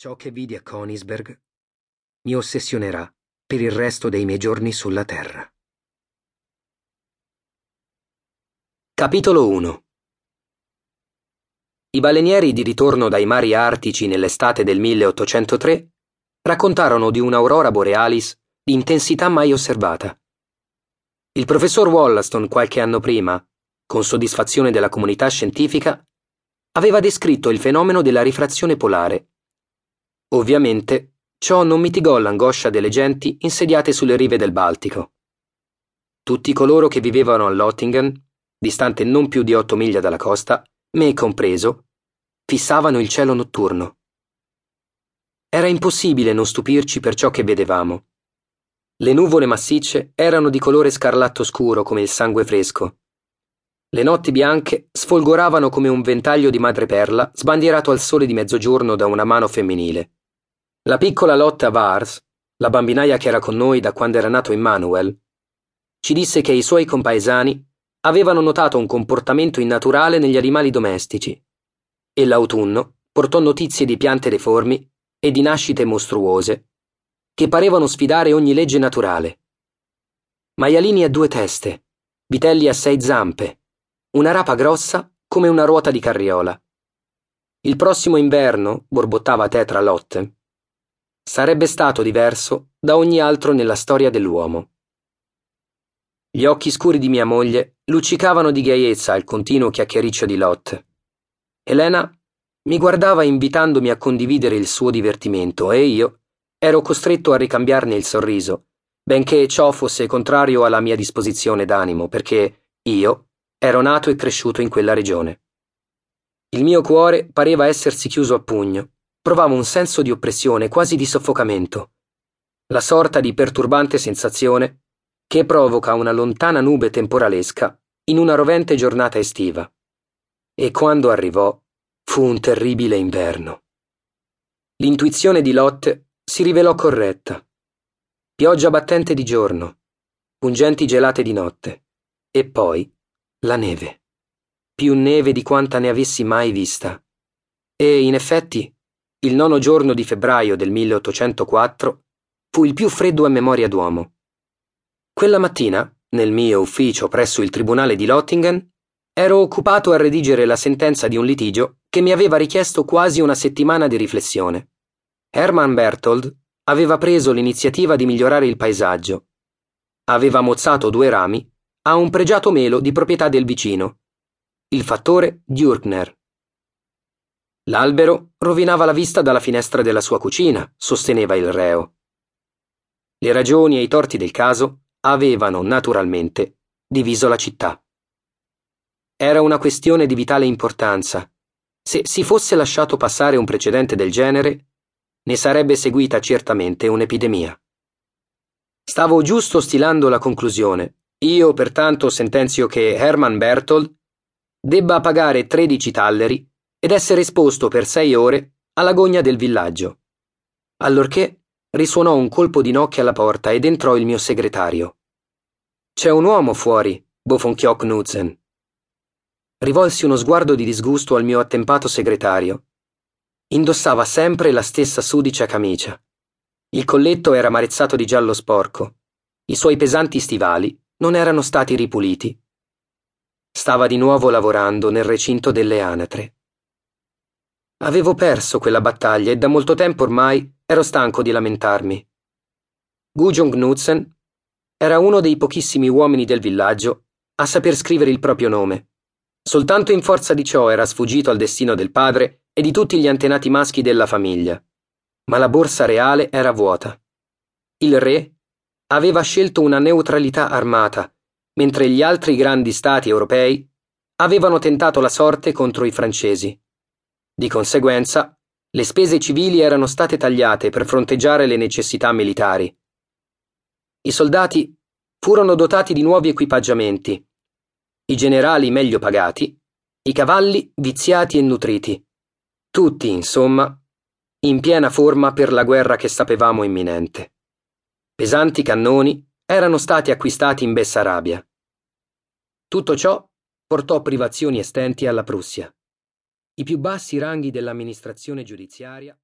Ciò che vidi a Königsberg mi ossessionerà per il resto dei miei giorni sulla Terra. Capitolo 1 I balenieri di ritorno dai mari artici nell'estate del 1803 raccontarono di un'aurora borealis di intensità mai osservata. Il professor Wollaston qualche anno prima, con soddisfazione della comunità scientifica, aveva descritto il fenomeno della rifrazione polare Ovviamente, ciò non mitigò l'angoscia delle genti insediate sulle rive del Baltico. Tutti coloro che vivevano a Lottingen, distante non più di otto miglia dalla costa, me compreso, fissavano il cielo notturno. Era impossibile non stupirci per ciò che vedevamo. Le nuvole massicce erano di colore scarlatto scuro come il sangue fresco. Le notti bianche sfolgoravano come un ventaglio di madreperla sbandierato al sole di mezzogiorno da una mano femminile. La piccola Lotta Vars, la bambinaia che era con noi da quando era nato Immanuel, ci disse che i suoi compaesani avevano notato un comportamento innaturale negli animali domestici e l'autunno portò notizie di piante deformi e di nascite mostruose che parevano sfidare ogni legge naturale. Maialini a due teste, vitelli a sei zampe, una rapa grossa come una ruota di carriola. Il prossimo inverno, borbottava Tetra Lotte, sarebbe stato diverso da ogni altro nella storia dell'uomo. Gli occhi scuri di mia moglie luccicavano di gaiezza al continuo chiacchiericcio di Lot. Elena mi guardava invitandomi a condividere il suo divertimento e io ero costretto a ricambiarne il sorriso, benché ciò fosse contrario alla mia disposizione d'animo, perché io ero nato e cresciuto in quella regione. Il mio cuore pareva essersi chiuso a pugno provavo un senso di oppressione, quasi di soffocamento. La sorta di perturbante sensazione che provoca una lontana nube temporalesca in una rovente giornata estiva. E quando arrivò, fu un terribile inverno. L'intuizione di Lot si rivelò corretta. Pioggia battente di giorno, pungenti gelate di notte, e poi la neve. Più neve di quanta ne avessi mai vista. E, in effetti, il nono giorno di febbraio del 1804 fu il più freddo a memoria d'uomo. Quella mattina, nel mio ufficio presso il tribunale di Lottingen, ero occupato a redigere la sentenza di un litigio che mi aveva richiesto quasi una settimana di riflessione. Hermann Berthold aveva preso l'iniziativa di migliorare il paesaggio. Aveva mozzato due rami a un pregiato melo di proprietà del vicino, il fattore Dürkner. L'albero rovinava la vista dalla finestra della sua cucina, sosteneva il reo. Le ragioni e i torti del caso avevano, naturalmente, diviso la città. Era una questione di vitale importanza. Se si fosse lasciato passare un precedente del genere, ne sarebbe seguita certamente un'epidemia. Stavo giusto stilando la conclusione. Io, pertanto, sentenzio che Hermann Berthold debba pagare 13 talleri ed essere esposto per sei ore alla gogna del villaggio. Allorché risuonò un colpo di nocchi alla porta ed entrò il mio segretario. C'è un uomo fuori, bofonchiò Knudsen. Rivolsi uno sguardo di disgusto al mio attempato segretario. Indossava sempre la stessa sudicia camicia. Il colletto era marezzato di giallo sporco. I suoi pesanti stivali non erano stati ripuliti. Stava di nuovo lavorando nel recinto delle anatre. Avevo perso quella battaglia e da molto tempo ormai ero stanco di lamentarmi. Gudjong Knudsen era uno dei pochissimi uomini del villaggio a saper scrivere il proprio nome. Soltanto in forza di ciò era sfuggito al destino del padre e di tutti gli antenati maschi della famiglia. Ma la borsa reale era vuota. Il re aveva scelto una neutralità armata, mentre gli altri grandi stati europei avevano tentato la sorte contro i francesi. Di conseguenza, le spese civili erano state tagliate per fronteggiare le necessità militari. I soldati furono dotati di nuovi equipaggiamenti, i generali meglio pagati, i cavalli viziati e nutriti. Tutti, insomma, in piena forma per la guerra che sapevamo imminente. Pesanti cannoni erano stati acquistati in Bessarabia. Tutto ciò portò privazioni estenti alla Prussia. I più bassi ranghi dell'amministrazione giudiziaria